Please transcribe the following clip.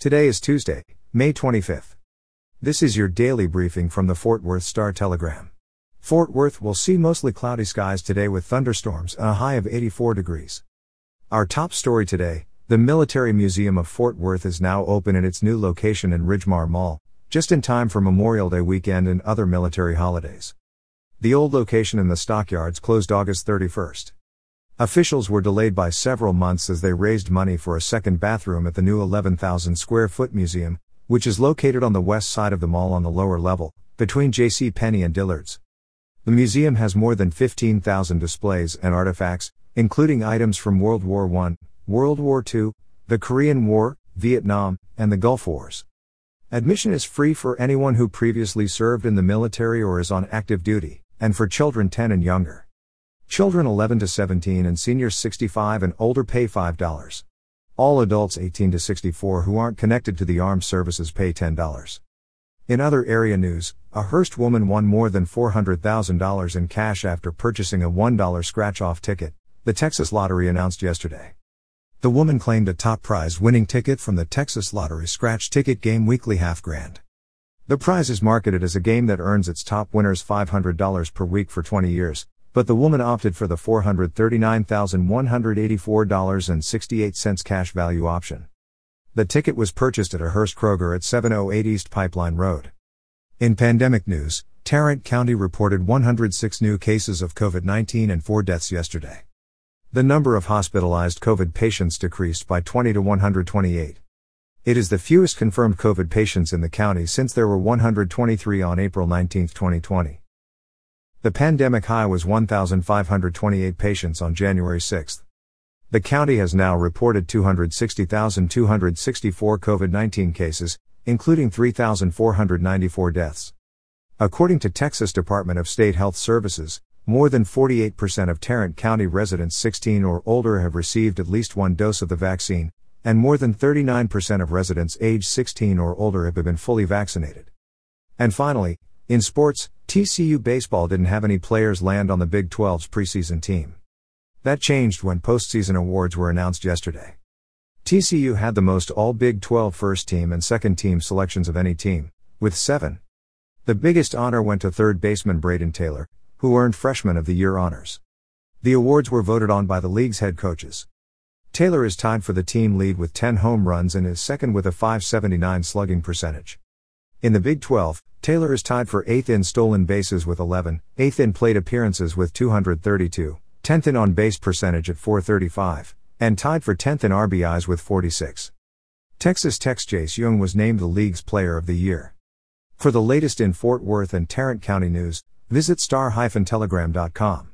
Today is Tuesday, May 25th. This is your daily briefing from the Fort Worth Star Telegram. Fort Worth will see mostly cloudy skies today with thunderstorms and a high of 84 degrees. Our top story today the Military Museum of Fort Worth is now open in its new location in Ridgemar Mall, just in time for Memorial Day weekend and other military holidays. The old location in the stockyards closed August 31st. Officials were delayed by several months as they raised money for a second bathroom at the new 11,000 square foot museum, which is located on the west side of the mall on the lower level, between J.C. Penney and Dillard's. The museum has more than 15,000 displays and artifacts, including items from World War I, World War II, the Korean War, Vietnam, and the Gulf Wars. Admission is free for anyone who previously served in the military or is on active duty, and for children 10 and younger. Children 11 to 17 and seniors 65 and older pay $5. All adults 18 to 64 who aren't connected to the armed services pay $10. In other area news, a Hurst woman won more than $400,000 in cash after purchasing a $1 scratch off ticket, the Texas Lottery announced yesterday. The woman claimed a top prize winning ticket from the Texas Lottery Scratch Ticket Game Weekly Half Grand. The prize is marketed as a game that earns its top winners $500 per week for 20 years, but the woman opted for the $439,184.68 cash value option. The ticket was purchased at a Hurst Kroger at 708 East Pipeline Road. In pandemic news, Tarrant County reported 106 new cases of COVID 19 and 4 deaths yesterday. The number of hospitalized COVID patients decreased by 20 to 128. It is the fewest confirmed COVID patients in the county since there were 123 on April 19, 2020. The pandemic high was 1,528 patients on January 6. The county has now reported 260,264 COVID 19 cases, including 3,494 deaths. According to Texas Department of State Health Services, more than 48% of Tarrant County residents 16 or older have received at least one dose of the vaccine, and more than 39% of residents aged 16 or older have been fully vaccinated. And finally, in sports, TCU baseball didn't have any players land on the Big 12's preseason team. That changed when postseason awards were announced yesterday. TCU had the most all Big 12 first team and second team selections of any team, with seven. The biggest honor went to third baseman Brayden Taylor, who earned Freshman of the Year honors. The awards were voted on by the league's head coaches. Taylor is tied for the team lead with 10 home runs and is second with a 579 slugging percentage. In the Big 12, Taylor is tied for 8th in stolen bases with 11, 8th in plate appearances with 232, 10th in on base percentage at 435, and tied for 10th in RBIs with 46. Texas Tech's Jace Jung was named the league's player of the year. For the latest in Fort Worth and Tarrant County news, visit star-telegram.com.